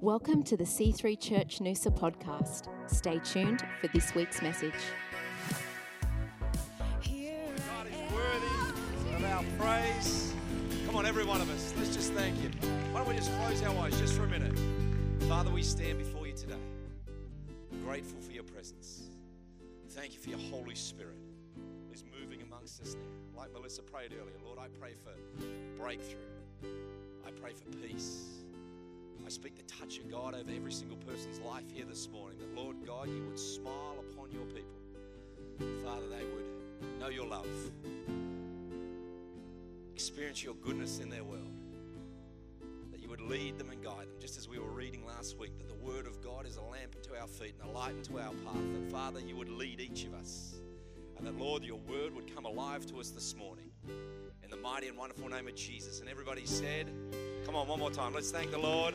Welcome to the C3 Church Noosa podcast. Stay tuned for this week's message. God is worthy of our praise. Come on, every one of us, let's just thank Him. Why don't we just close our eyes just for a minute? Father, we stand before you today, grateful for your presence. Thank you for your Holy Spirit who's moving amongst us now. Like Melissa prayed earlier, Lord, I pray for breakthrough. I pray for peace. I speak the touch of God over every single person's life here this morning. That, Lord God, you would smile upon your people. Father, they would know your love, experience your goodness in their world. That you would lead them and guide them, just as we were reading last week, that the Word of God is a lamp unto our feet and a light unto our path. That, Father, you would lead each of us. And that, Lord, your Word would come alive to us this morning. In the mighty and wonderful name of Jesus. And everybody said, Come on, one more time. Let's thank the Lord.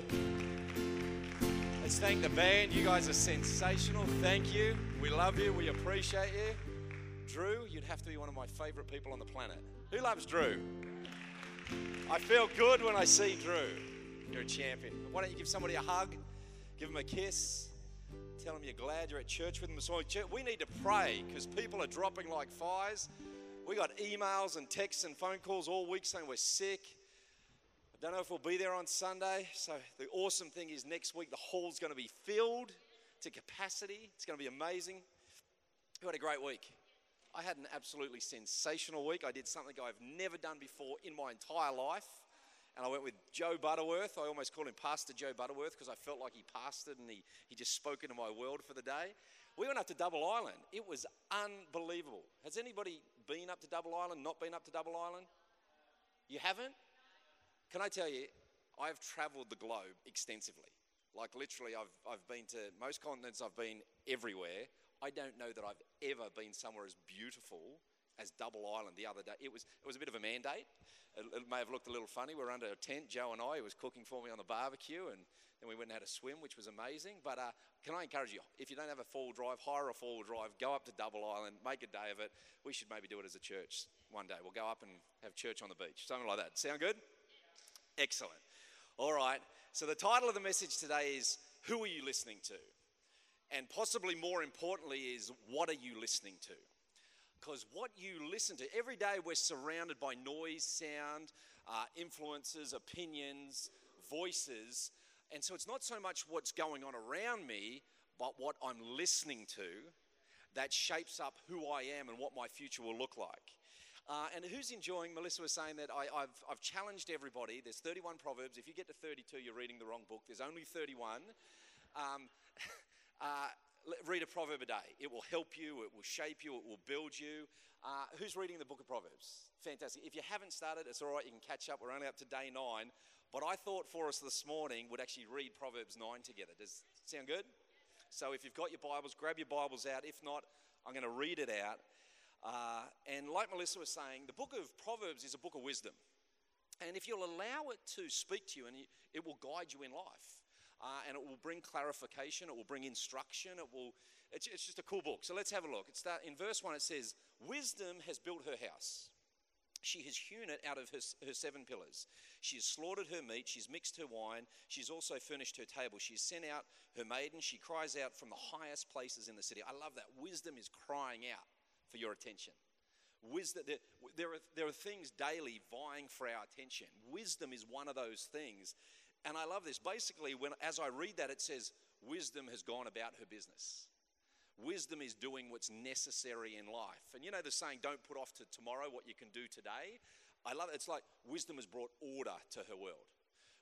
Let's thank the band. You guys are sensational. Thank you. We love you. We appreciate you. Drew, you'd have to be one of my favorite people on the planet. Who loves Drew? I feel good when I see Drew. You're a champion. Why don't you give somebody a hug? Give them a kiss. Tell them you're glad you're at church with them this morning. We need to pray because people are dropping like flies. We got emails and texts and phone calls all week saying we're sick. Don't know if we'll be there on Sunday. So the awesome thing is next week the hall's going to be filled to capacity. It's going to be amazing. Who had a great week? I had an absolutely sensational week. I did something I've never done before in my entire life. And I went with Joe Butterworth. I almost called him Pastor Joe Butterworth because I felt like he pastored and he, he just spoke into my world for the day. We went up to Double Island. It was unbelievable. Has anybody been up to Double Island, not been up to Double Island? You haven't? Can I tell you, I've traveled the globe extensively. Like literally, I've, I've been to most continents, I've been everywhere. I don't know that I've ever been somewhere as beautiful as Double Island the other day. It was, it was a bit of a mandate. It, it may have looked a little funny. We were under a tent, Joe and I, was cooking for me on the barbecue, and then we went and had a swim, which was amazing. But uh, can I encourage you, if you don't have a four-wheel drive, hire a four-wheel drive, go up to Double Island, make a day of it. We should maybe do it as a church one day. We'll go up and have church on the beach, something like that. Sound good? Excellent. All right. So the title of the message today is Who Are You Listening to? And possibly more importantly, is What Are You Listening to? Because what you listen to, every day we're surrounded by noise, sound, uh, influences, opinions, voices. And so it's not so much what's going on around me, but what I'm listening to that shapes up who I am and what my future will look like. Uh, and who's enjoying? Melissa was saying that I, have I've challenged everybody. There's 31 Proverbs. If you get to 32, you're reading the wrong book. There's only 31. Um, uh, read a proverb a day. It will help you, it will shape you, it will build you. Uh, who's reading the book of Proverbs? Fantastic. If you haven't started, it's all right, you can catch up. We're only up to day nine. But I thought for us this morning would actually read Proverbs 9 together. Does sound good? So if you've got your Bibles, grab your Bibles out. If not, I'm going to read it out. Uh, and like Melissa was saying, the book of Proverbs is a book of wisdom. And if you'll allow it to speak to you, and it will guide you in life, uh, and it will bring clarification, it will bring instruction, it will. It's, it's just a cool book. So let's have a look. It's that in verse one. It says, "Wisdom has built her house." She has hewn it out of her, her seven pillars. She has slaughtered her meat. She's mixed her wine. She's also furnished her table. She's sent out her maiden. She cries out from the highest places in the city. I love that. Wisdom is crying out for your attention. Wisdom, there, are, there are things daily vying for our attention. Wisdom is one of those things. And I love this. Basically, when, as I read that, it says, Wisdom has gone about her business. Wisdom is doing what's necessary in life. And you know the saying, don't put off to tomorrow what you can do today? I love it. It's like wisdom has brought order to her world.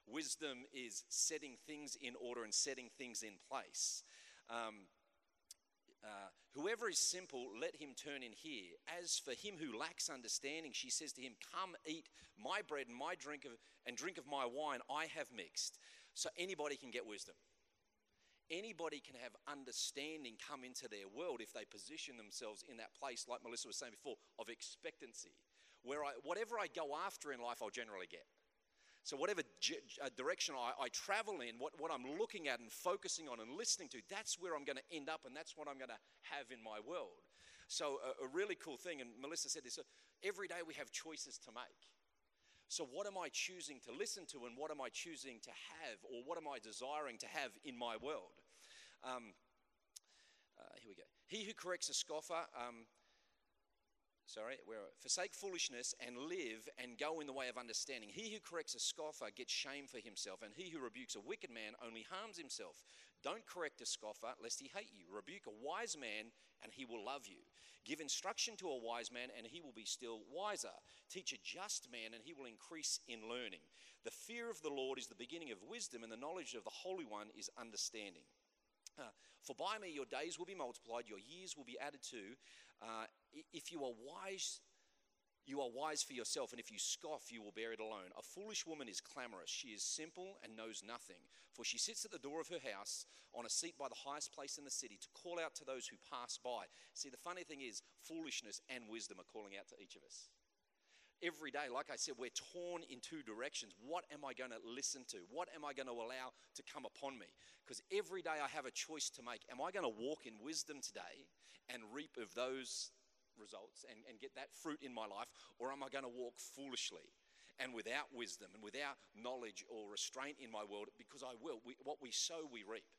Wisdom is setting things in order and setting things in place. Um, uh, Whoever is simple, let him turn in here. As for him who lacks understanding, she says to him, Come eat my bread and my drink of, and drink of my wine I have mixed. So anybody can get wisdom. Anybody can have understanding come into their world if they position themselves in that place, like Melissa was saying before, of expectancy. Where I, whatever I go after in life, I'll generally get. So, whatever uh, direction I, I travel in, what, what I'm looking at and focusing on and listening to, that's where I'm going to end up and that's what I'm going to have in my world. So, a, a really cool thing, and Melissa said this every day we have choices to make. So, what am I choosing to listen to, and what am I choosing to have, or what am I desiring to have in my world? Um, uh, here we go. He who corrects a scoffer, um, sorry, where forsake foolishness and live and go in the way of understanding. He who corrects a scoffer gets shame for himself, and he who rebukes a wicked man only harms himself. Don't correct a scoffer, lest he hate you. Rebuke a wise man, and he will love you. Give instruction to a wise man, and he will be still wiser. Teach a just man, and he will increase in learning. The fear of the Lord is the beginning of wisdom, and the knowledge of the Holy One is understanding. For by me your days will be multiplied, your years will be added to. Uh, if you are wise, you are wise for yourself, and if you scoff, you will bear it alone. A foolish woman is clamorous. She is simple and knows nothing. For she sits at the door of her house on a seat by the highest place in the city to call out to those who pass by. See, the funny thing is, foolishness and wisdom are calling out to each of us. Every day, like I said, we're torn in two directions. What am I going to listen to? What am I going to allow to come upon me? Because every day I have a choice to make. Am I going to walk in wisdom today and reap of those results and, and get that fruit in my life? Or am I going to walk foolishly? and without wisdom and without knowledge or restraint in my world, because I will. We, what we sow, we reap.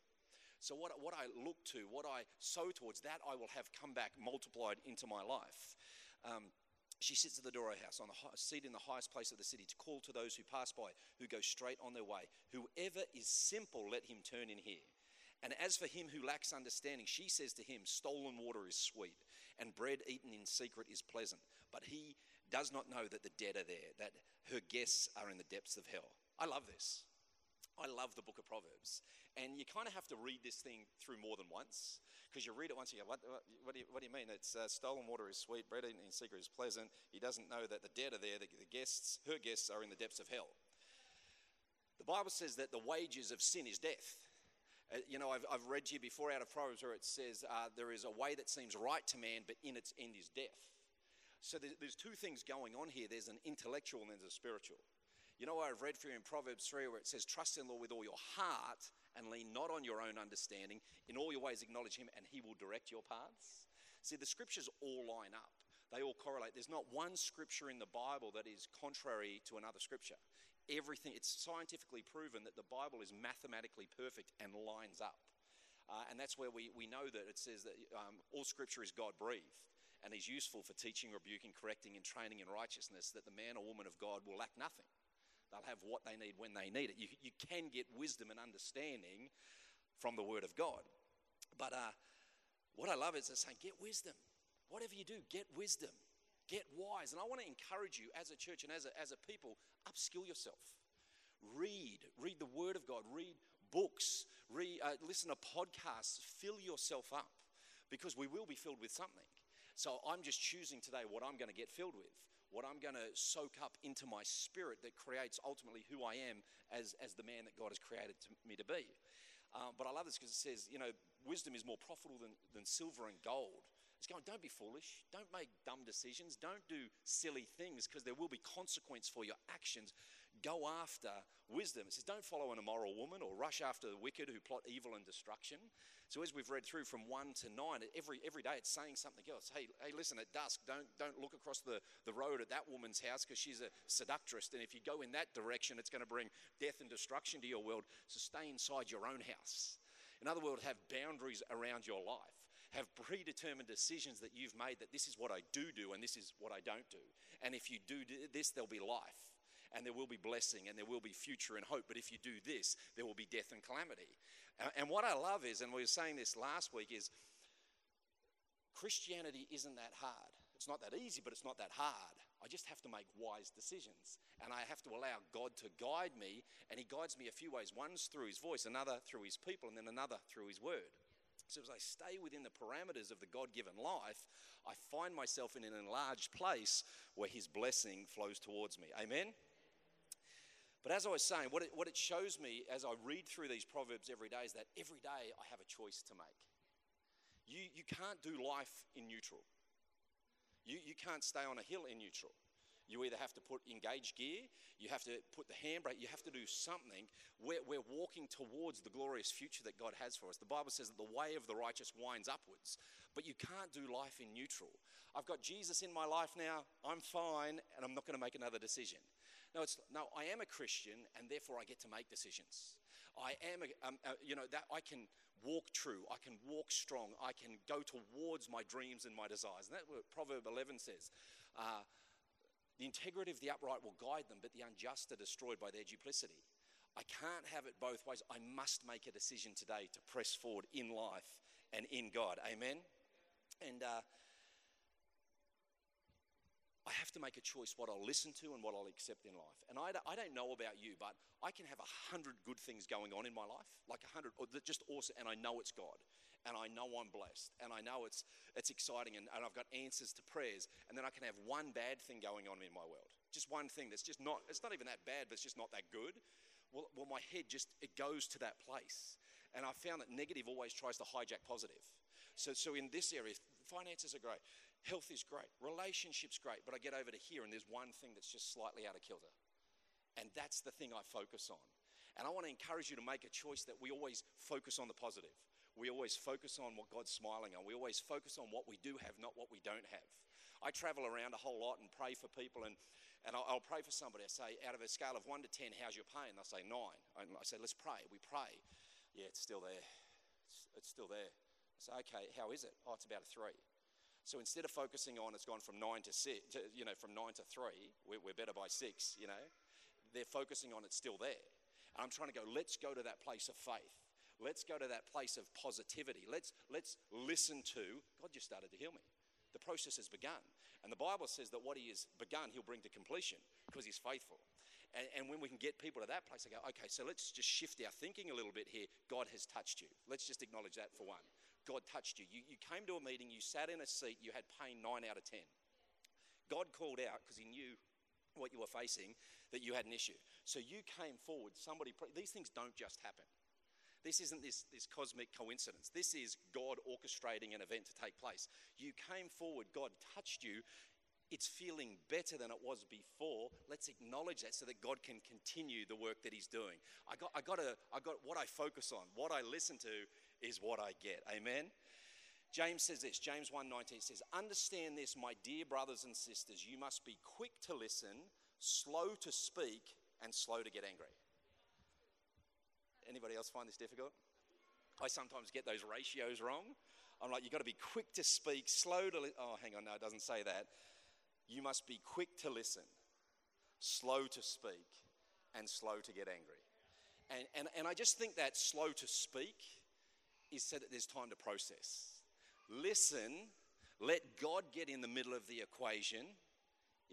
So, what, what I look to, what I sow towards, that I will have come back multiplied into my life. Um, she sits at the door of her house, on the seat in the highest place of the city, to call to those who pass by, who go straight on their way. Whoever is simple, let him turn in here. And as for him who lacks understanding, she says to him, Stolen water is sweet, and bread eaten in secret is pleasant. But he does not know that the dead are there, that her guests are in the depths of hell. I love this. I love the book of Proverbs. And you kind of have to read this thing through more than once because you read it once, you go, What, what, what, do, you, what do you mean? It's uh, stolen water is sweet, bread in secret is pleasant. He doesn't know that the dead are there, the, the guests, her guests are in the depths of hell. The Bible says that the wages of sin is death. Uh, you know, I've, I've read you before out of Proverbs where it says uh, there is a way that seems right to man, but in its end is death. So there's, there's two things going on here there's an intellectual and there's a spiritual. You know, I've read for you in Proverbs 3 where it says, Trust in the Lord with all your heart and lean not on your own understanding. In all your ways, acknowledge Him and He will direct your paths. See, the scriptures all line up, they all correlate. There's not one scripture in the Bible that is contrary to another scripture. Everything, it's scientifically proven that the Bible is mathematically perfect and lines up. Uh, and that's where we, we know that it says that um, all scripture is God breathed and is useful for teaching, rebuking, correcting, and training in righteousness, that the man or woman of God will lack nothing. They'll have what they need when they need it. You, you can get wisdom and understanding from the Word of God. But uh, what I love is they're saying, get wisdom. Whatever you do, get wisdom. Get wise. And I want to encourage you as a church and as a, as a people, upskill yourself. Read. Read the Word of God. Read books. Read, uh, listen to podcasts. Fill yourself up because we will be filled with something. So I'm just choosing today what I'm going to get filled with what I'm going to soak up into my spirit that creates ultimately who I am as, as the man that God has created to, me to be. Uh, but I love this because it says, you know, wisdom is more profitable than, than silver and gold. It's going, don't be foolish. Don't make dumb decisions. Don't do silly things because there will be consequence for your actions. Go after wisdom. It says, don't follow an immoral woman or rush after the wicked who plot evil and destruction. So as we've read through from one to nine, every, every day it's saying something else. Hey, hey, listen, at dusk, don't, don't look across the, the road at that woman's house because she's a seductress. And if you go in that direction, it's going to bring death and destruction to your world. So stay inside your own house. In other words, have boundaries around your life have predetermined decisions that you've made that this is what I do do and this is what I don't do. And if you do this, there'll be life and there will be blessing and there will be future and hope. But if you do this, there will be death and calamity. And what I love is, and we were saying this last week, is Christianity isn't that hard. It's not that easy, but it's not that hard. I just have to make wise decisions. And I have to allow God to guide me. And He guides me a few ways. One's through His voice, another through His people, and then another through His word. So as I stay within the parameters of the God given life, I find myself in an enlarged place where His blessing flows towards me. Amen? But as I was saying, what it, what it shows me as I read through these Proverbs every day is that every day I have a choice to make. You, you can't do life in neutral. You, you can't stay on a hill in neutral. You either have to put engaged gear, you have to put the handbrake, you have to do something. We're, we're walking towards the glorious future that God has for us. The Bible says that the way of the righteous winds upwards, but you can't do life in neutral. I've got Jesus in my life now, I'm fine, and I'm not going to make another decision. No, it's no. I am a Christian, and therefore I get to make decisions. I am, a, um, uh, you know, that I can walk true. I can walk strong. I can go towards my dreams and my desires. And that's what Proverb 11 says. Uh, the integrity of the upright will guide them, but the unjust are destroyed by their duplicity. I can't have it both ways. I must make a decision today to press forward in life and in God. Amen? And uh, I have to make a choice what I'll listen to and what I'll accept in life. And I, I don't know about you, but I can have a hundred good things going on in my life, like a hundred, just awesome, and I know it's God. And I know I'm blessed, and I know it's, it's exciting, and, and I've got answers to prayers. And then I can have one bad thing going on in my world. Just one thing that's just not, it's not even that bad, but it's just not that good well, well, my head just it goes to that place. And I found that negative always tries to hijack positive. So, so in this area, finances are great, health is great, relationships great, but I get over to here and there's one thing that's just slightly out of kilter. And that's the thing I focus on. And I want to encourage you to make a choice that we always focus on the positive. We always focus on what God's smiling on. We always focus on what we do have, not what we don't have. I travel around a whole lot and pray for people, and and I'll, I'll, pray for somebody. I say, out of a scale of one to 10, how's your pain? They'll say, nine. And I say, let's pray. We pray. Yeah, it's still there. It's, it's still there. I say, okay, how is it? Oh, it's about a three. So instead of focusing on it's gone from nine to six, to, you know, from nine to three, we're, we're better by six, you know, they're focusing on it's still there. And I'm trying to go, let's go to that place of faith. Let's go to that place of positivity. Let's, let's listen to, God just started to heal me. The process has begun. And the Bible says that what He has begun, He'll bring to completion because He's faithful. And, and, when we can get people to that place, I go, okay, so let's just shift our thinking a little bit here. God has touched you. Let's just acknowledge that for one. God touched you. You, you came to a meeting, you sat in a seat, you had pain nine out of 10. God called out because He knew what you were facing that you had an issue. So you came forward, somebody, these things don't just happen. This isn't this, this cosmic coincidence. This is God orchestrating an event to take place. You came forward, God touched you. It's feeling better than it was before. Let's acknowledge that so that God can continue the work that He's doing. I got, I got, a, I got what I focus on, what I listen to is what I get. Amen. James says this, James 1:19 says, "Understand this, my dear brothers and sisters, you must be quick to listen, slow to speak, and slow to get angry." Anybody else find this difficult? I sometimes get those ratios wrong. I'm like, you've got to be quick to speak, slow to. Li- oh, hang on, no, it doesn't say that. You must be quick to listen, slow to speak, and slow to get angry. And, and, and I just think that slow to speak is so that there's time to process. Listen, let God get in the middle of the equation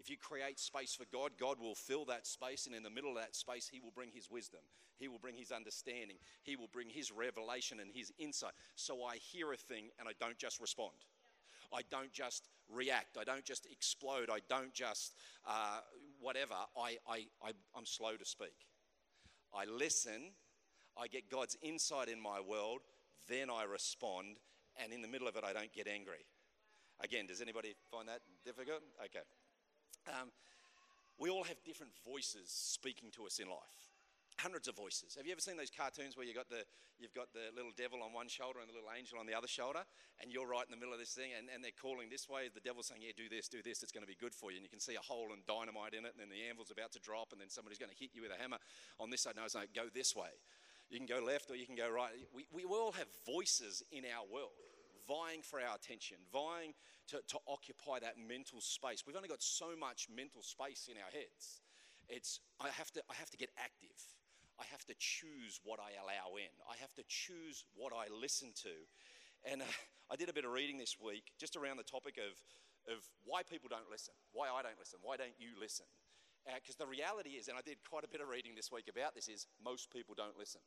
if you create space for God, God will fill that space, and in the middle of that space, He will bring His wisdom. He will bring His understanding. He will bring His revelation and His insight. So I hear a thing and I don't just respond. I don't just react. I don't just explode. I don't just uh, whatever. I, I, I, I'm slow to speak. I listen. I get God's insight in my world. Then I respond. And in the middle of it, I don't get angry. Again, does anybody find that difficult? Okay. Um, we all have different voices speaking to us in life. Hundreds of voices. Have you ever seen those cartoons where you got the, you've got the little devil on one shoulder and the little angel on the other shoulder, and you're right in the middle of this thing, and, and they're calling this way? The devil's saying, Yeah, do this, do this, it's going to be good for you. And you can see a hole and dynamite in it, and then the anvil's about to drop, and then somebody's going to hit you with a hammer on this side. No, it's like, go this way. You can go left or you can go right. We, we all have voices in our world vying for our attention, vying to, to occupy that mental space. We've only got so much mental space in our heads. It's, I, have to, I have to get active. I have to choose what I allow in. I have to choose what I listen to. And uh, I did a bit of reading this week just around the topic of, of why people don't listen, why I don't listen, why don't you listen? Because uh, the reality is, and I did quite a bit of reading this week about this, is most people don't listen.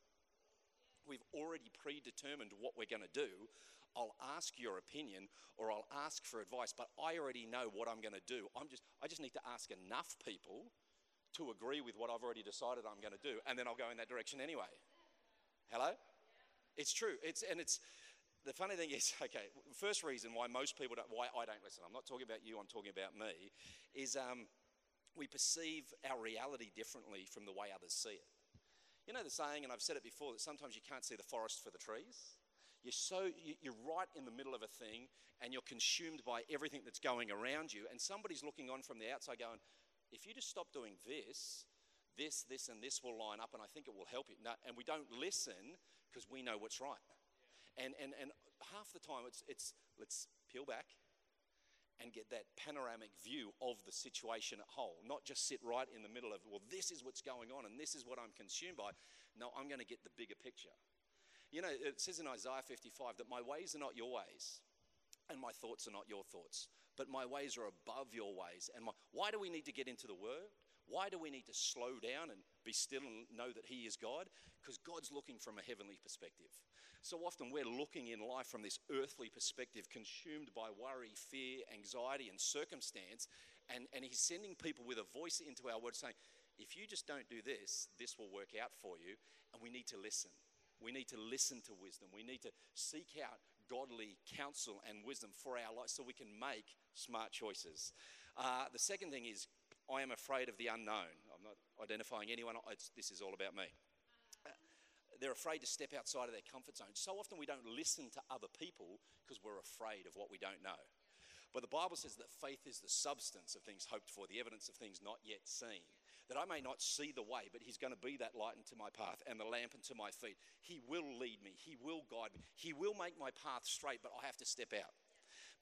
We've already predetermined what we're going to do. I'll ask your opinion or I'll ask for advice, but I already know what I'm going to do. I'm just, I just need to ask enough people to agree with what I've already decided I'm going to do, and then I'll go in that direction anyway. Hello? It's true. It's, and it's, the funny thing is, okay, first reason why most people don't, why I don't listen, I'm not talking about you, I'm talking about me, is um, we perceive our reality differently from the way others see it. You know the saying, and I've said it before, that sometimes you can't see the forest for the trees. You're so you're right in the middle of a thing, and you're consumed by everything that's going around you. And somebody's looking on from the outside, going, if you just stop doing this, this, this, and this will line up, and I think it will help you. No, and we don't listen because we know what's right. And, and, and half the time, it's, it's let's peel back and get that panoramic view of the situation at whole, not just sit right in the middle of, well, this is what's going on and this is what I'm consumed by. No, I'm going to get the bigger picture. You know, it says in Isaiah 55 that my ways are not your ways and my thoughts are not your thoughts, but my ways are above your ways. And my, why do we need to get into the word? Why do we need to slow down and be still and know that He is God? Because God's looking from a heavenly perspective. So often we're looking in life from this earthly perspective, consumed by worry, fear, anxiety, and circumstance. And, and He's sending people with a voice into our word saying, if you just don't do this, this will work out for you. And we need to listen. We need to listen to wisdom. We need to seek out godly counsel and wisdom for our life so we can make smart choices. Uh, the second thing is I am afraid of the unknown. I'm not identifying anyone, it's, this is all about me. They're afraid to step outside of their comfort zone. So often we don't listen to other people because we're afraid of what we don't know. But the Bible says that faith is the substance of things hoped for, the evidence of things not yet seen. That I may not see the way, but He's going to be that light into my path and the lamp into my feet. He will lead me, He will guide me, He will make my path straight, but I have to step out.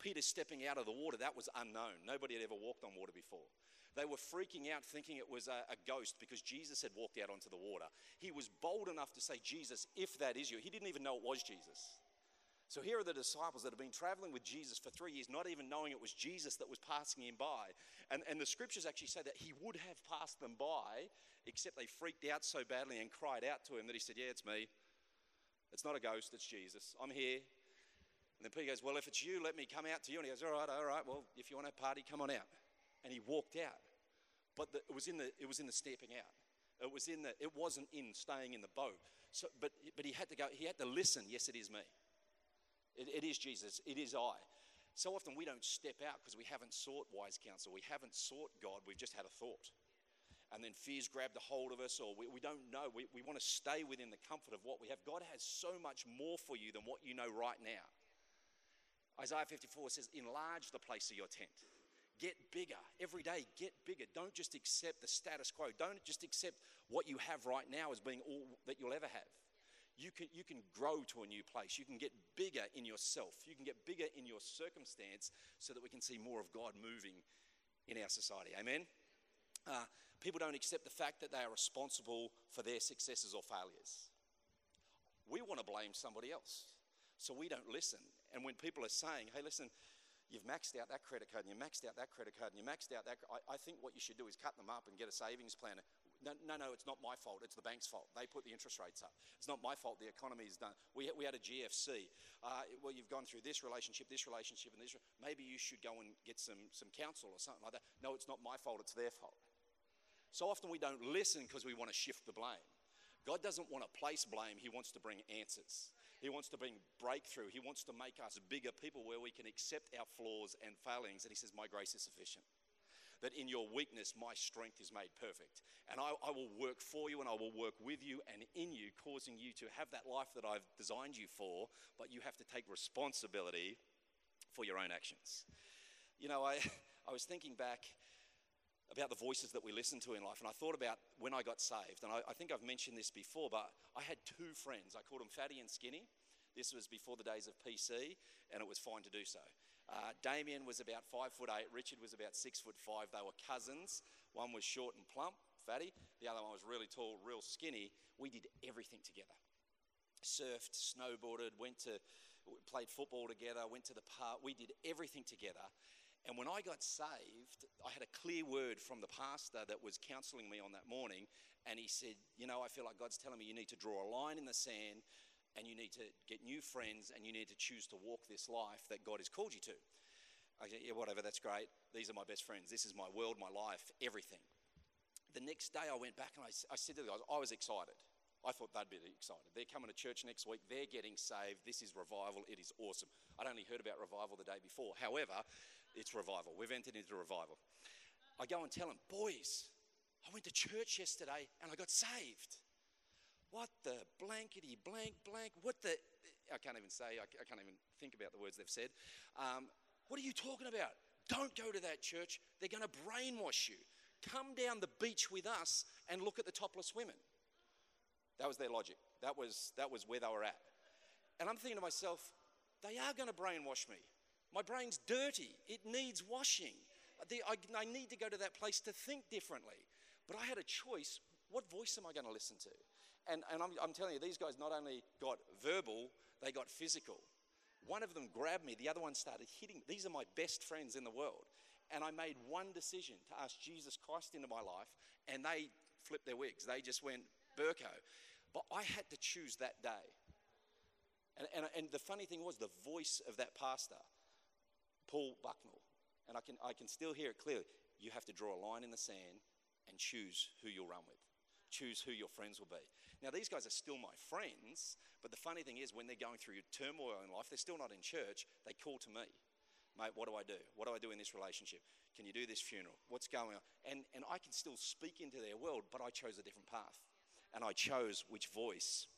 Peter stepping out of the water, that was unknown. Nobody had ever walked on water before. They were freaking out, thinking it was a, a, ghost because Jesus had walked out onto the water. He was bold enough to say, Jesus, if that is you. He didn't even know it was Jesus. So here are the disciples that have been traveling with Jesus for three years, not even knowing it was Jesus that was passing him by. And, and the scriptures actually say that he would have passed them by, except they freaked out so badly and cried out to him that he said, Yeah, it's me. It's not a ghost, it's Jesus. I'm here. And then Peter goes, Well, if it's you, let me come out to you. And he goes, All right, all right. Well, if you want to party, come on out and he walked out. But the, it, was in the, it was in the stepping out. It was in the, it wasn't in staying in the boat. So, but, but he had to go, he had to listen, yes, it is me. It, it is Jesus, it is I. So often we don't step out because we haven't sought wise counsel. We haven't sought God, we've just had a thought. And then fears grabbed a hold of us, or we, we don't know. We, we want to stay within the comfort of what we have. God has so much more for you than what you know right now. Isaiah 54 says, Enlarge the place of your tent. Get bigger. Every day, get bigger. Don't just accept the status quo. Don't just accept what you have right now as being all that you'll ever have. You can, you can grow to a new place. You can get bigger in yourself. You can get bigger in your circumstance so that we can see more of God moving in our society. Amen? Uh, people don't accept the fact that they are responsible for their successes or failures. We want to blame somebody else. So we don't listen. And when people are saying, hey, listen, you've maxed out that credit card and you maxed out that credit card and you maxed out that. I, I think what you should do is cut them up and get a savings plan. No, no, no, it's not my fault. It's the bank's fault. They put the interest rates up. It's not my fault. The economy is done. We, we had a GFC. Uh, well, you've gone through this relationship, this relationship, and this. Maybe you should go and get some, some counsel or something like that. No, it's not my fault. It's their fault. So often we don't listen because we want to shift the blame. God doesn't want to place blame, He wants to bring answers. He wants to bring breakthrough. He wants to make us bigger people where we can accept our flaws and failings. And He says, My grace is sufficient. That in your weakness, my strength is made perfect. And I, I, will work for you and I will work with you and in you, causing you to have that life that I've designed you for, but you have to take responsibility for your own actions. You know, I, I was thinking back about the voices that we listen to in life. And I thought about when I got saved. And I, I, think I've mentioned this before, but I had two friends. I called them Fatty and Skinny. This was before the days of PC, and it was fine to do so. Uh, Damien was about five foot eight. Richard was about six foot five. They were cousins. One was short and plump, fatty. The other one was really tall, real skinny. We did everything together. Surfed, snowboarded, went to, played football together, went to the park. We did everything together. And when I got saved, I had a clear word from the pastor that was counseling me on that morning. And he said, You know, I feel like God's telling me you need to draw a line in the sand and you need to get new friends and you need to choose to walk this life that God has called you to. I said, Yeah, whatever, that's great. These are my best friends. This is my world, my life, everything. The next day I went back and I, I said to the guys, I was excited. I thought they'd be excited. They're coming to church next week. They're getting saved. This is revival. It is awesome. I'd only heard about revival the day before. However, it's revival. We've entered into revival. I go and tell them, boys, I went to church yesterday and I got saved. What the blankety blank blank? What the? I can't even say, I can't even think about the words they've said. Um, what are you talking about? Don't go to that church. They're going to brainwash you. come down the beach with us and look at the topless women. That was their logic. That was, that was where they were at. And I'm thinking to myself, they are going to brainwash me. My brain's dirty, it needs washing. I, need to go to that place to think differently. But I had a choice what voice am I going to listen to? And, and I'm, I'm telling you, these guys not only got verbal, they got physical. One of them grabbed me, the other one started hitting. me. These are my best friends in the world. And I made one decision to ask Jesus Christ into my life, and they flipped their wigs. They just went Burko. But I had to choose that day. And, and, and the funny thing was, the voice of that pastor, Paul Bucknell, and I can, I can still hear it clearly. You have to draw a line in the sand and choose who you'll run with choose who your friends will be. Now, these guys are still my friends, but the funny thing is, when they're going through turmoil in life, they're still not in church, they call to me. Mate, what do I do? What do I do in this relationship? Can you do this funeral? What's going on? And, and I can still speak into their world, but I chose a different path. And I chose which voice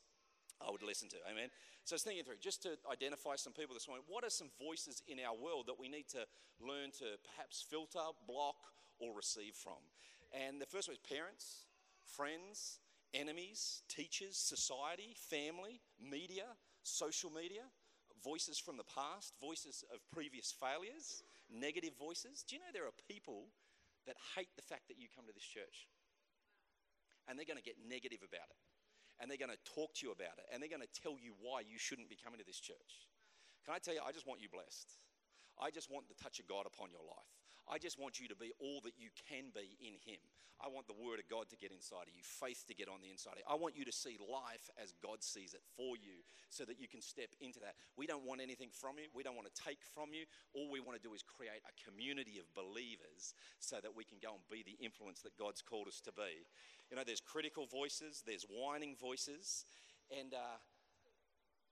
I would listen to. Amen. So I was thinking through, just to identify some people this morning, what are some voices in our world that we need to learn to perhaps filter, block, or receive from? And the first one is parents friends, enemies, teachers, society, family, media, social media, voices from the past, voices of previous failures, negative voices. Do you know there are people that hate the fact that you come to this church? And they're going to get negative about it. And they're going to talk to you about it. And they're going to tell you why you shouldn't be coming to this church. Can I tell you, I just want you blessed. I just want the touch of God upon your life. I just want you to be all that you can be in Him. I want the Word of God to get inside of you, faith to get on the inside of you. I want you to see life as God sees it for you so that you can step into that. We don't want anything from you, we don't want to take from you. All we want to do is create a community of believers so that we can go and be the influence that God's called us to be. You know, there's critical voices, there's whining voices, and uh,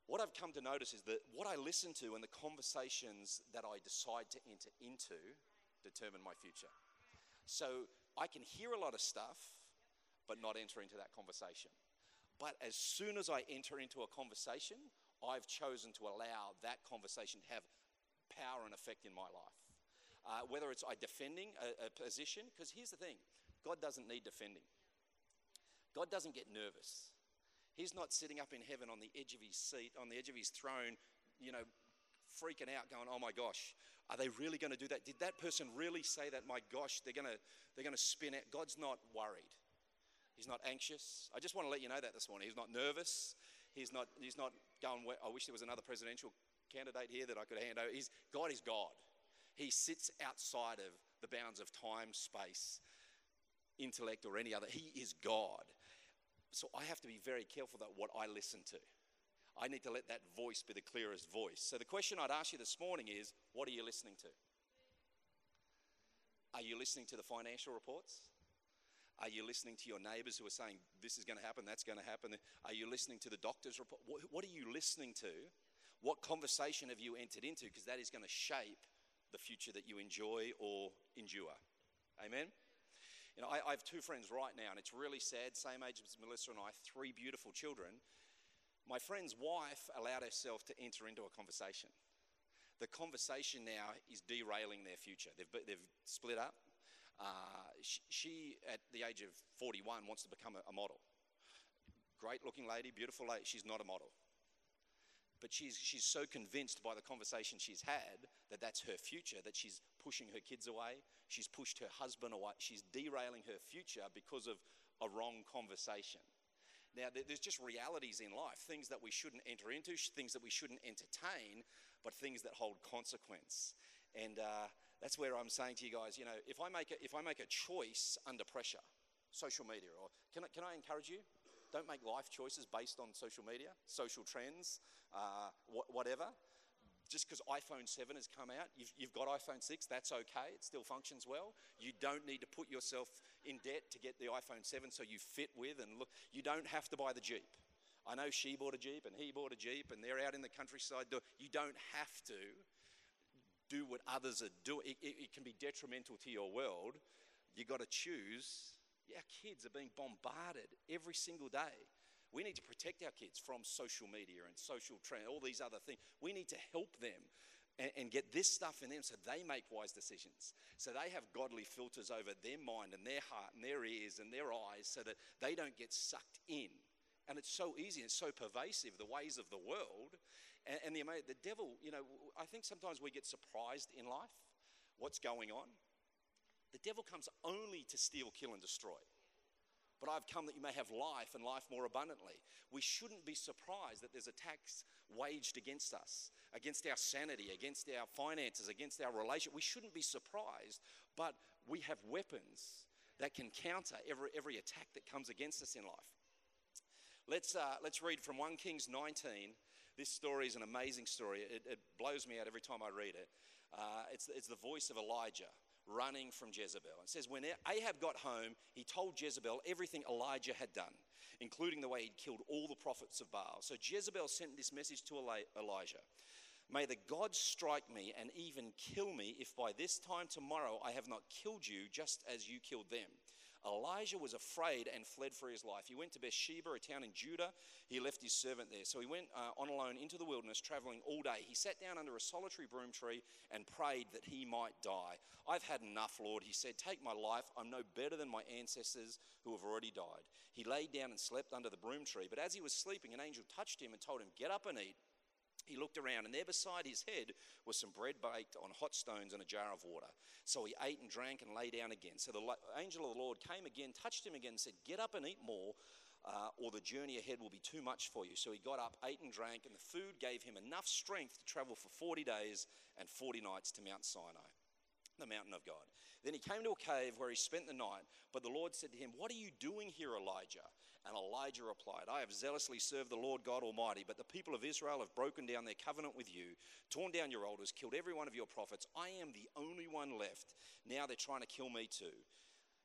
what I've come to notice is that what I listen to and the conversations that I decide to enter into determine my future. So I can hear a lot of stuff, but not enter into that conversation. But as soon as I enter into a conversation, I've chosen to allow that conversation to have power and effect in my life. Uh, whether it's I defending a, a position, because here's the thing God doesn't need defending. God doesn't get nervous. He's not sitting up in heaven on the edge of his seat, on the edge of his throne, you know, freaking out, going, oh my gosh, are they really going to do that? Did that person really say that? My gosh, they're going to, they're going to spin out. God's not worried. He's not anxious. I just want to let you know that this morning. He's not nervous. He's not, he's not going, I wish there was another presidential candidate here that I could hand over. He's, God is God. He sits outside of the bounds of time, space, intellect, or any other. He is God. So I have to be very careful that what I listen to. I need to let that voice be the clearest voice. So the question I'd ask you this morning is what are you listening to? Are you listening to the financial reports? Are you listening to your neighbors who are saying this is going to happen, that's going to happen? Are you listening to the doctor's report? What are you listening to? What conversation have you entered into? Because that is going to shape the future that you enjoy or endure. Amen? You know, I, I, have two friends right now, and it's really sad, same age as Melissa and I, three beautiful children. My friend's wife allowed herself to enter into a conversation. The conversation now is derailing their future. They've, they've split up. Uh, she, she, at the age of 41, wants to become a, a model. Great looking lady, beautiful lady. She's not a model. But she's, she's so convinced by the conversation she's had that that's her future, that she's pushing her kids away. She's pushed her husband away. She's derailing her future because of a wrong conversation. Now, there's just realities in life, things that we shouldn't enter into, things that we shouldn't entertain, but things that hold consequence. And uh, that's where I'm saying to you guys, you know, if I make a, if I make a choice under pressure, social media, or can I, can I encourage you? Don't make life choices based on social media, social trends, uh, wh- whatever just because iPhone 7 has come out, you've, you've, got iPhone 6, that's okay, it still functions well. You don't need to put yourself in debt to get the iPhone 7 so you fit with and look. You don't have to buy the Jeep. I know she bought a Jeep and he bought a Jeep and they're out in the countryside. You don't have to do what others are doing. It, it, it can be detrimental to your world. You've got to choose. Our kids are being bombarded every single day we need to protect our kids from social media and social trend, all these other things. We need to help them and, and get this stuff in them so they make wise decisions. So they have godly filters over their mind and their heart and their ears and their eyes so that they don't get sucked in. And it's so easy and so pervasive, the ways of the world. And, and the, the devil, you know, I think sometimes we get surprised in life what's going on. The devil comes only to steal, kill, and destroy but I've come that you may have life and life more abundantly. We shouldn't be surprised that there's attacks waged against us, against our sanity, against our finances, against our relationship. We shouldn't be surprised, but we have weapons that can counter every, every attack that comes against us in life. Let's, uh, let's read from 1 Kings 19. This story is an amazing story. It, it blows me out every time I read it. Uh, it's, it's the voice of Elijah running from Jezebel. It says, When Ahab got home, he told Jezebel everything Elijah had done, including the way he'd killed all the prophets of Baal. So Jezebel sent this message to Elijah May the gods strike me and even kill me if by this time tomorrow I have not killed you just as you killed them. Elijah was afraid and fled for his life. He went to Beersheba, a town in Judah. He left his servant there. So he went uh, on alone into the wilderness, traveling all day. He sat down under a solitary broom tree and prayed that he might die. I've had enough, Lord. He said, Take my life. I'm no better than my ancestors who have already died. He lay down and slept under the broom tree. But as he was sleeping, an angel touched him and told him, Get up and eat. He looked around, and there beside his head was some bread baked on hot stones and a jar of water. So he ate and drank and lay down again. So the angel of the Lord came again, touched him again, and said, Get up and eat more, uh, or the journey ahead will be too much for you. So he got up, ate and drank, and the food gave him enough strength to travel for 40 days and 40 nights to Mount Sinai, the mountain of God. Then he came to a cave where he spent the night. But the Lord said to him, What are you doing here, Elijah? And Elijah replied, I have zealously served the Lord God Almighty, but the people of Israel have broken down their covenant with you, torn down your altars, killed every one of your prophets. I am the only one left. Now they're trying to kill me too.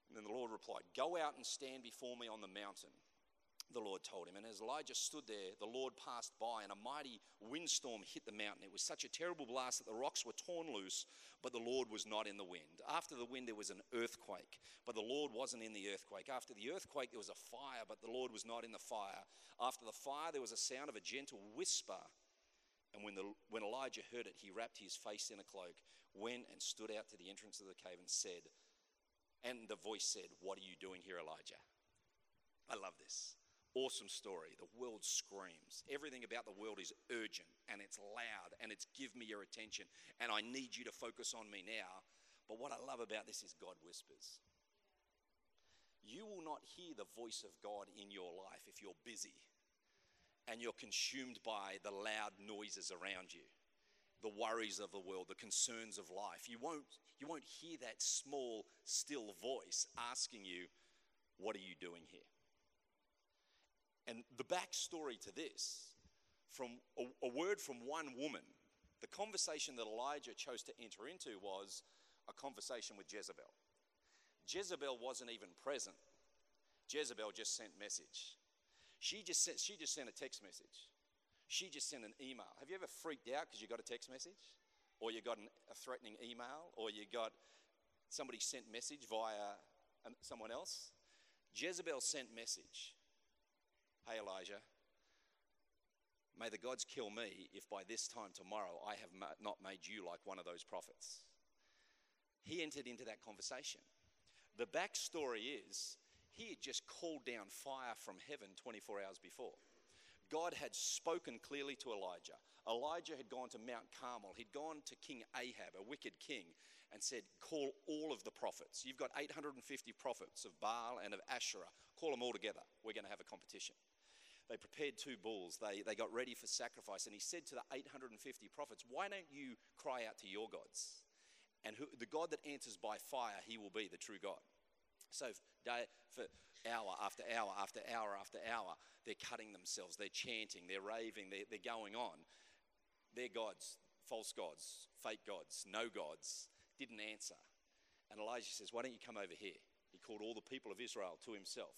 And then the Lord replied, Go out and stand before me on the mountain the Lord told him. And as Elijah stood there, the Lord passed by, and a mighty windstorm hit the mountain. It was such a terrible blast that the rocks were torn loose, but the Lord was not in the wind. After the wind, there was an earthquake, but the Lord wasn't in the earthquake. After the earthquake, there was a fire, but the Lord was not in the fire. After the fire, there was a sound of a gentle whisper. And when, the, when Elijah heard it, he wrapped his face in a cloak, went and stood out to the entrance of the cave and said, and the voice said, What are you doing here, Elijah? I love this awesome story. The world screams. Everything about the world is urgent and it's loud and it's give me your attention and I need you to focus on me now. But what I love about this is God whispers. You will not hear the voice of God in your life if you're busy and you're consumed by the loud noises around you, the worries of the world, the concerns of life. You won't, you won't hear that small, still voice asking you, What are you doing here? And the backstory to this, from a, a word from one woman, the conversation that Elijah chose to enter into was a conversation with Jezebel. Jezebel wasn't even present. Jezebel just sent message. She just sent, she just sent a text message. She just sent an email. Have you ever freaked out because you got a text message? Or you got an, a threatening email? Or you got somebody sent message via someone else? Jezebel sent message. Hey, Elijah, may the gods kill me if by this time tomorrow I have not made you like one of those prophets. He entered into that conversation. The backstory is he had just called down fire from heaven 24 hours before. God had spoken clearly to Elijah. Elijah had gone to Mount Carmel. He'd gone to King Ahab, a wicked king, and said, Call all of the prophets. You've got 850 prophets of Baal and of Asherah. Call them all together. We're going to have a competition. They prepared two bulls. They, they got ready for sacrifice. And he said to the 850 prophets, Why don't you cry out to your gods? And who, the God that answers by fire, he will be the true God. So day, for hour after hour after hour after hour, they're cutting themselves, they're chanting, they're raving, they're, they're going on. Their gods, false gods, fake gods, no gods, didn't answer. And Elijah says, Why don't you come over here? He called all the people of Israel to himself.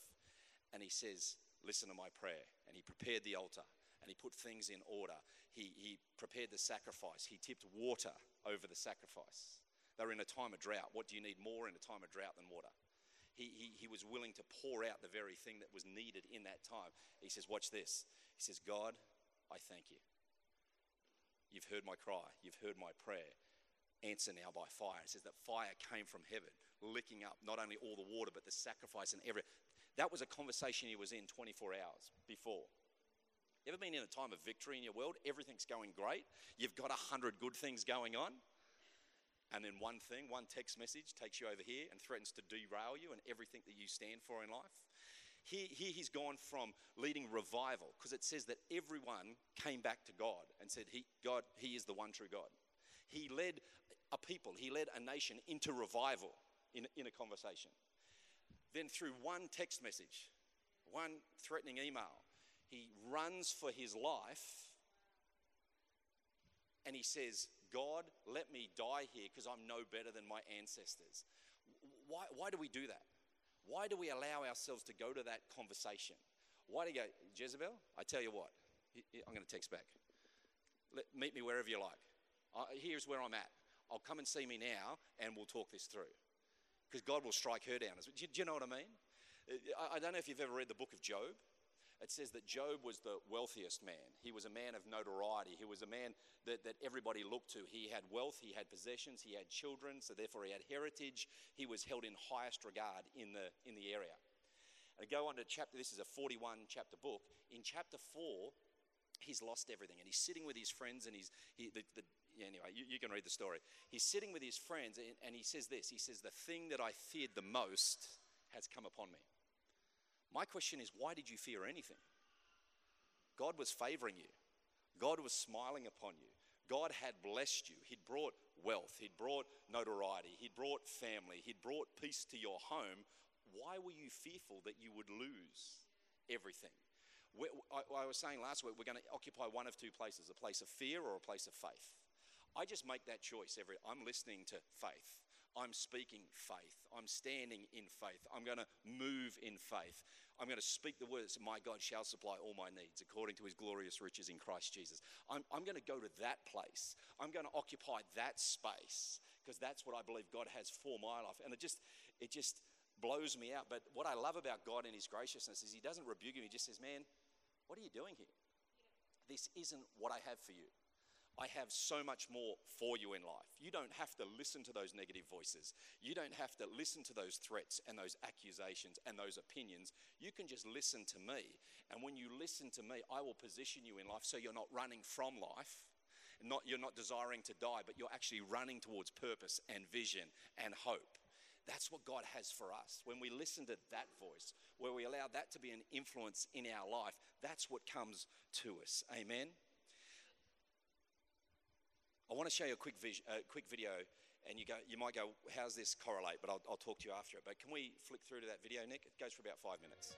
And he says, Listen to my prayer and he prepared the altar and he put things in order. He, he prepared the sacrifice. He tipped water over the sacrifice. They were in a time of drought. What do you need more in a time of drought than water? He, he, he was willing to pour out the very thing that was needed in that time. He says, Watch this. He says, God, I thank you. You've heard my cry, you've heard my prayer. Answer now by fire. It says that fire came from heaven, licking up not only all the water, but the sacrifice and every. That was a conversation he was in 24 hours before. You ever been in a time of victory in your world? Everything's going great. You've got a hundred good things going on. And then one thing, one text message takes you over here and threatens to derail you and everything that you stand for in life. Here, here he's gone from leading revival because it says that everyone came back to God and said, he, God, He is the one true God. He led a people, He led a nation into revival in, in a conversation. Then, through one text message, one threatening email, he runs for his life and he says, God, let me die here because I'm no better than my ancestors. Why, why do we do that? Why do we allow ourselves to go to that conversation? Why do you go, Jezebel? I tell you what, I'm going to text back. Let, meet me wherever you like. Here's where I'm at. I'll come and see me now and we'll talk this through. Because God will strike her down. Do you, know what I mean? I, I don't know if you've ever read the book of Job it says that Job was the wealthiest man. He was a man of notoriety. He was a man that, that everybody looked to. He had wealth, he had possessions, he had children, so therefore he had heritage. He was held in highest regard in the, in the area. And I go on to chapter, this is a 41 chapter book. In chapter 4, he's lost everything and he's sitting with his friends and he's, he, the, the, anyway, you, you, can read the story. He's sitting with his friends and, and he says this He says, The thing that I feared the most has come upon me. My question is, why did you fear anything? God was favoring you, God was smiling upon you. God had blessed you. He'd brought wealth. He'd brought notoriety. He'd brought family. He'd brought peace to your home. Why were you fearful that you would lose everything? I was saying last week, we're going to occupy one of two places a place of fear or a place of faith. I just make that choice every I'm listening to faith. I'm speaking faith. I'm standing in faith. I'm going to move in faith. I'm going to speak the words, my God shall supply all my needs according to his glorious riches in Christ Jesus. I'm, I'm going to go to that place. I'm going to occupy that space because that's what I believe God has for my life. And it just, it just blows me out. But what I love about God and his graciousness is he doesn't rebuke me. He just says, man, what are you doing here? This isn't what I have for you. I have so much more for you in life. You don't have to listen to those negative voices. You don't have to listen to those threats and those accusations and those opinions. You can just listen to me. And when you listen to me, I will position you in life so you're not running from life. Not, you're not desiring to die, but you're actually running towards purpose and vision and hope. That's what God has for us. When we listen to that voice, where we allow that to be an influence in our life, that's what comes to us. Amen. I want to show you a quick, vis- quick video, and you, go, you might go, How's this correlate? But I'll, I'll talk to you after it. But can we flick through to that video, Nick? It goes for about five minutes.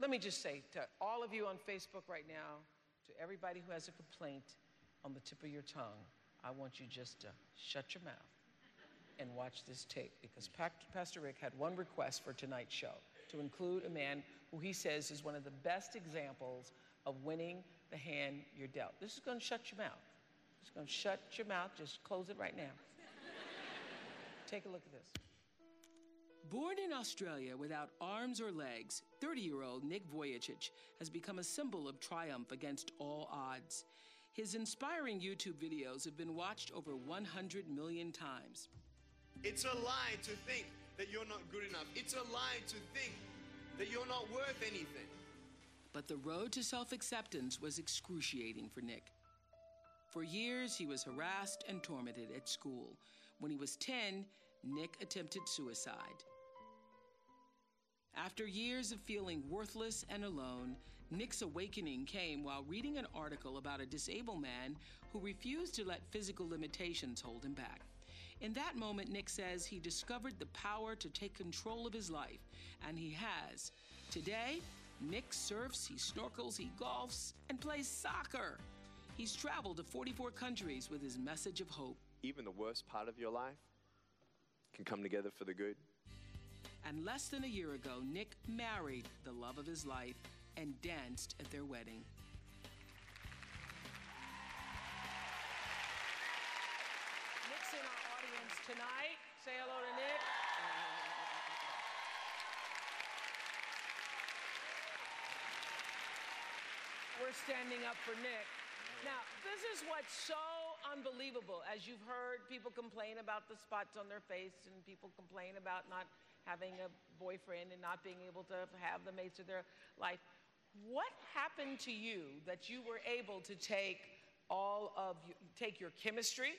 Let me just say to all of you on Facebook right now, to everybody who has a complaint on the tip of your tongue, I want you just to shut your mouth and watch this tape because Pastor Rick had one request for tonight's show to include a man who he says is one of the best examples of winning the hand you're dealt. This is going to shut your mouth. It's going to shut your mouth. Just close it right now. Take a look at this. Born in Australia without arms or legs, 30 year old Nick Vujicic has become a symbol of triumph against all odds. His inspiring YouTube videos have been watched over 100 million times. It's a lie to think that you're not good enough. It's a lie to think that you're not worth anything. But the road to self acceptance was excruciating for Nick. For years, he was harassed and tormented at school. When he was 10, Nick attempted suicide. After years of feeling worthless and alone, Nick's awakening came while reading an article about a disabled man who refused to let physical limitations hold him back. In that moment, Nick says he discovered the power to take control of his life, and he has. Today, Nick surfs, he snorkels, he golfs, and plays soccer. He's traveled to 44 countries with his message of hope. Even the worst part of your life can come together for the good. And less than a year ago, Nick married the love of his life and danced at their wedding. Nick's in our audience tonight. Say hello to Nick. We're standing up for Nick. Now, this is what's so unbelievable. As you've heard, people complain about the spots on their face, and people complain about not having a boyfriend and not being able to have the mates of their life. What happened to you that you were able to take all of you, take your chemistry,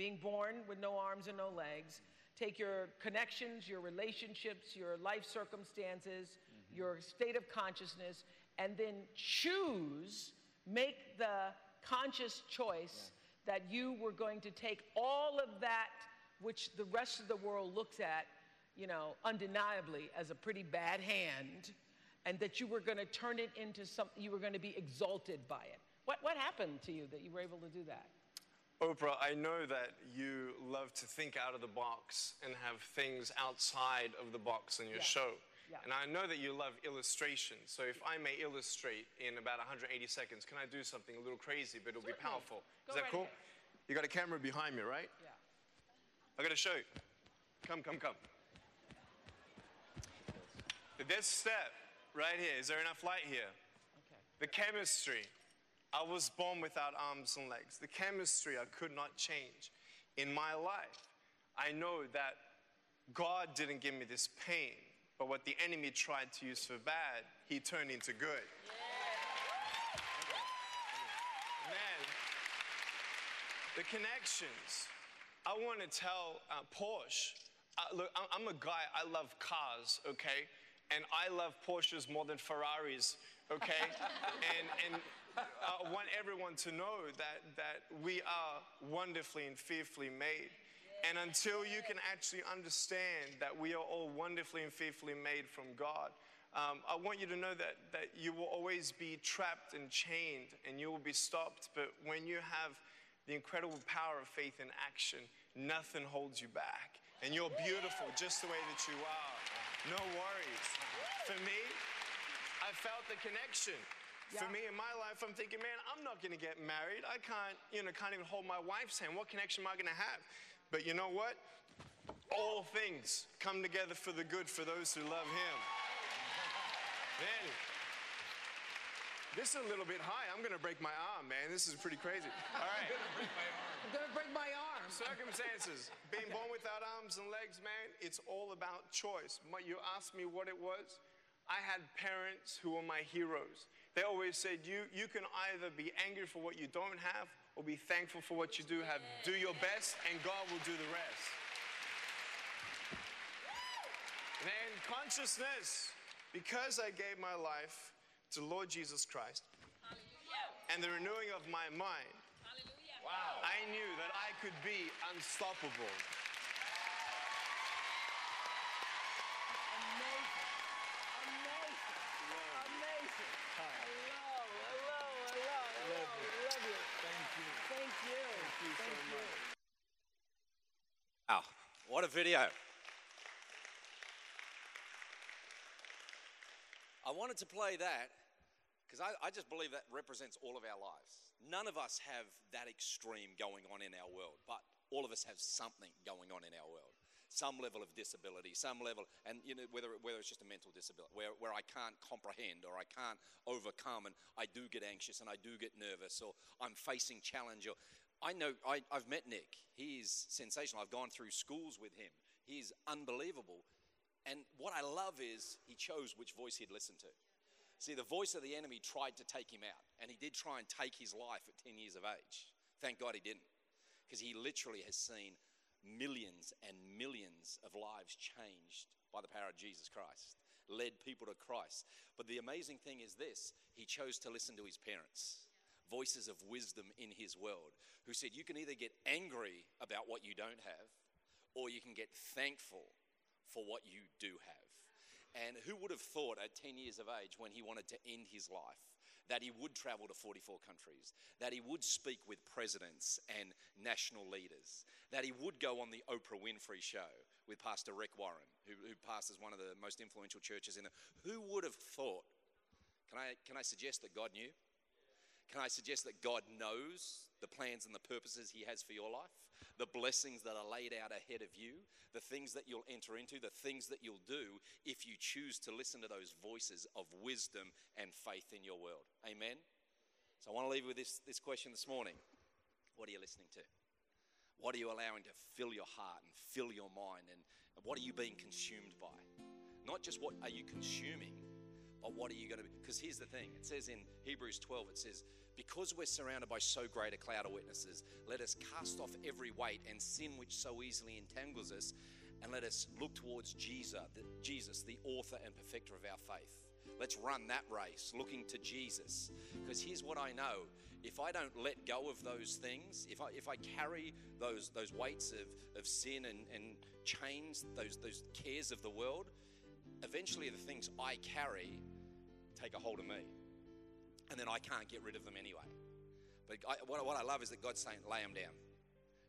being born with no arms and no legs, take your connections, your relationships, your life circumstances, mm-hmm. your state of consciousness, and then choose, make the conscious choice that you were going to take all of that which the rest of the world looks at, you know, undeniably as a pretty bad hand, and that you were going to turn it into something, you were going to be exalted by it. What, what happened to you that you were able to do that? Oprah, I know that you love to think out of the box and have things outside of the box in your Yeah. show. Yeah. And I know that you love illustration. So if I may illustrate in about 180 seconds, can I do something a little crazy, but it'll be powerful? Go Is that right cool? ahead. You got a camera behind me, right? Yeah. I gotta show you. Come, come, come. This step right here, is there enough light here? Okay. The chemistry. I was born without arms and legs. The chemistry I could not change in my life. I know that God didn't give me this pain, but what the enemy tried to use for bad, he turned into good. Man, the connections. I want to tell uh, Porsche. Uh, look, I'm a guy. I love cars. Okay, and I love Porsches more than Ferraris. Okay, and and I want everyone to know that that we are wonderfully and fearfully made. And until you can actually understand that we are all wonderfully and fearfully made from God, um, I want you to know that, that you will always be trapped and chained and you will be stopped. But when you have the incredible power of faith in action, nothing holds you back. And you're beautiful just the way that you are. No worries. For me, I felt the connection. For me in my life, I'm thinking, man, I'm not gonna get married. I can't, you know, can't even hold my wife's hand. What connection am I gonna have? But you know what? All things come together for the good for those who love him. Man, this is a little bit high. I'm gonna break my arm, man. This is pretty crazy. All right. I'm gonna break my arm. Circumstances. Being born without arms and legs, man, it's all about choice. My- You asked me what it was. I had parents who were my heroes. They always said, you, you can either be angry for what you don't have or be thankful for what you do have. Do your best, and God will do the rest. Man, consciousness, because I gave my life to Lord Jesus Christ and the renewing of my mind, wow. I knew that I could be unstoppable. Amazing. Amazing. Amazing. Hello, hello, hello, hello. Love you. Thank you. Thank you. Thank you. Wow, what a video. I wanted to play that because I, I just believe that represents all of our lives. None of us have that extreme going on in our world, but all of us have something going on in our world. Some level of disability, some level, and you know, whether, whether it's just a mental disability, where, where I can't comprehend or I can't overcome, and I do get anxious and I do get nervous, or I'm facing challenge, or I know I, I've met Nick. He is sensational. I've gone through schools with him. He's unbelievable. And what I love is he chose which voice he'd listen to. See, the voice of the enemy tried to take him out, and he did try and take his life at 10 years of age. Thank God he didn't, because he literally has seen millions and millions of lives changed by the power of Jesus Christ, led people to Christ. But the amazing thing is this he chose to listen to his parents, voices of wisdom in his world, who said, You can either get angry about what you don't have, or you can get thankful for what you do have. And who would have thought at 10 years of age when he wanted to end his life that he would travel to 44 countries, that he would speak with presidents and national leaders, that he would go on the Oprah Winfrey show with Pastor Rick Warren, who, who pastors one of the most influential churches in the. Who would have thought? Can I, can I suggest that God knew? Can I suggest that God knows the plans and the purposes He has for your life? The blessings that are laid out ahead of you, the things that you'll enter into, the things that you'll do if you choose to listen to those voices of wisdom and faith in your world. Amen? So I want to leave you with this, this question this morning What are you listening to? What are you allowing to fill your heart and fill your mind? And what are you being consumed by? Not just what are you consuming, but what are you going to be? Because here's the thing it says in Hebrews 12, it says, Because we're surrounded by so great a cloud of witnesses, let us cast off every weight and sin which so easily entangles us, and let us look towards Jesus, the, Jesus, the author and perfecter of our faith. Let's run that race looking to Jesus. Because here's what I know if I don't let go of those things, if I, if I carry those, those weights of, of sin and, and chains, those, those cares of the world, eventually the things I carry take a hold of me. And then I can't get rid of them anyway. But I, what, what I love is that God's saying, lay them down.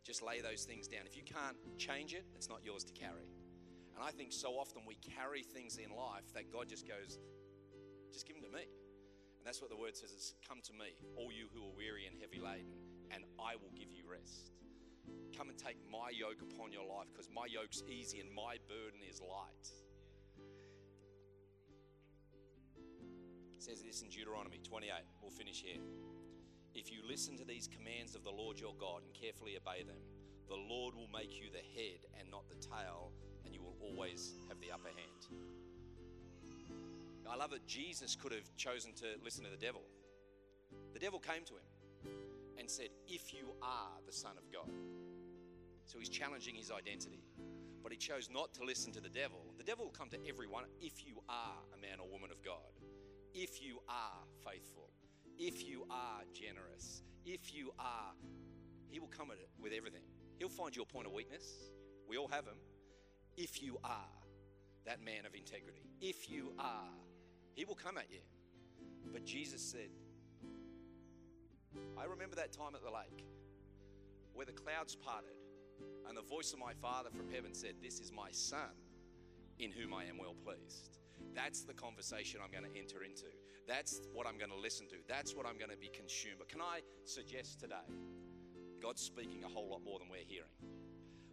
Just lay those things down. If you can't change it, it's not yours to carry. And I think so often we carry things in life that God just goes, just give them to me. And that's what the word says is come to me, all you who are weary and heavy laden, and I will give you rest. Come and take my yoke upon your life because my yoke's easy and my burden is light. It says this in Deuteronomy 28. We'll finish here. If you listen to these commands of the Lord your God and carefully obey them, the Lord will make you the head and not the tail, and you will always have the upper hand. I love that Jesus could have chosen to listen to the devil. The devil came to him and said, If you are the Son of God. So he's challenging his identity. But he chose not to listen to the devil. The devil will come to everyone if you are a man or woman of God, if you are faithful, if you are generous, if you are, he will come at it with everything. He'll find your point of weakness. We all have them. If you are that man of integrity, if you are he will come at you. But Jesus said, I remember that time at the lake where the clouds parted and the voice of my Father from heaven said, This is my Son in whom I am well pleased. That's the conversation I'm going to enter into. That's what I'm going to listen to. That's what I'm going to be consumed. But can I suggest today, God's speaking a whole lot more than we're hearing.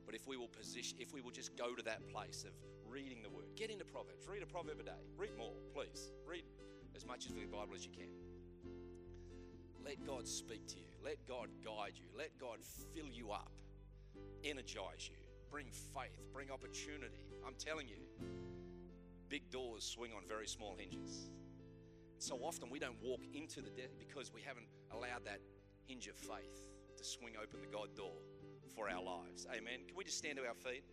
But if we will position, if we will just go to that place of reading the Word. Get into Proverbs. Read a proverb a day. Read more, please. Read as much of the Bible as you can. Let God speak to you. Let God guide you. Let God fill you up, energize you, bring faith, bring opportunity. I'm telling you, big doors swing on very small hinges. So often we don't walk into the death because we haven't allowed that hinge of faith to swing open the God door for our lives. Amen. Can we just stand to our feet?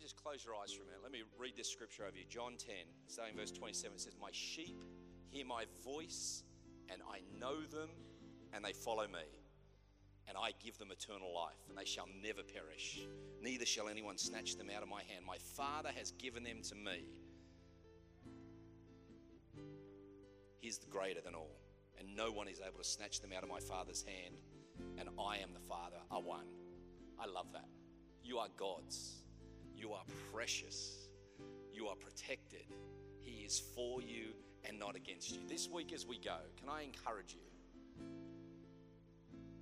Just close your eyes for a minute. Let me read this scripture over you. John 10, starting verse 27, it says, My sheep hear my voice, and I know them, and they follow me. And I give them eternal life, and they shall never perish. Neither shall anyone snatch them out of my hand. My Father has given them to me. He's the greater than all, and no one is able to snatch them out of my Father's hand. And I am the Father, are one. I love that. You are God's. You are precious. You are protected. He is for you and not against you. This week, as we go, can I encourage you?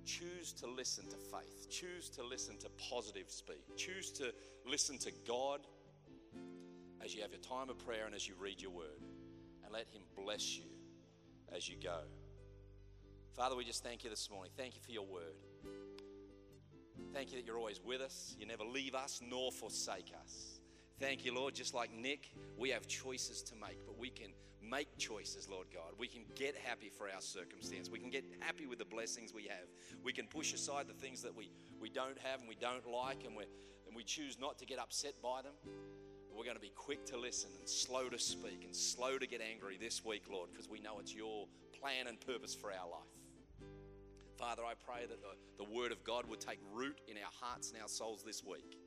Choose to listen to faith. Choose to listen to positive speak. Choose to listen to God as you have your time of prayer and as you read your word. And let Him bless you as you go. Father, we just thank you this morning. Thank you for your word. Thank you that you're always with us. You never leave us nor forsake us. Thank you, Lord. Just like Nick, we have choices to make, but we can make choices, Lord God. We can get happy for our circumstance. We can get happy with the blessings we have. We can push aside the things that we, we don't have and we don't like, and, we and we choose not to get upset by them. But we're going to be quick to listen and slow to speak and slow to get angry this week, Lord, because we know it's your plan and purpose for our life. Father, I pray that the, the Word of God would take root in our hearts and our souls this week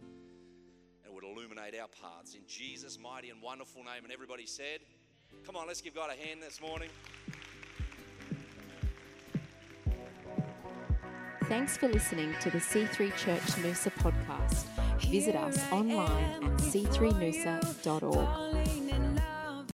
and would illuminate our paths. In Jesus' mighty and wonderful name. And everybody said, Come on, let's give God a hand this morning. Thanks for listening to the C3 Church Noosa podcast. Visit us online at c3noosa.org.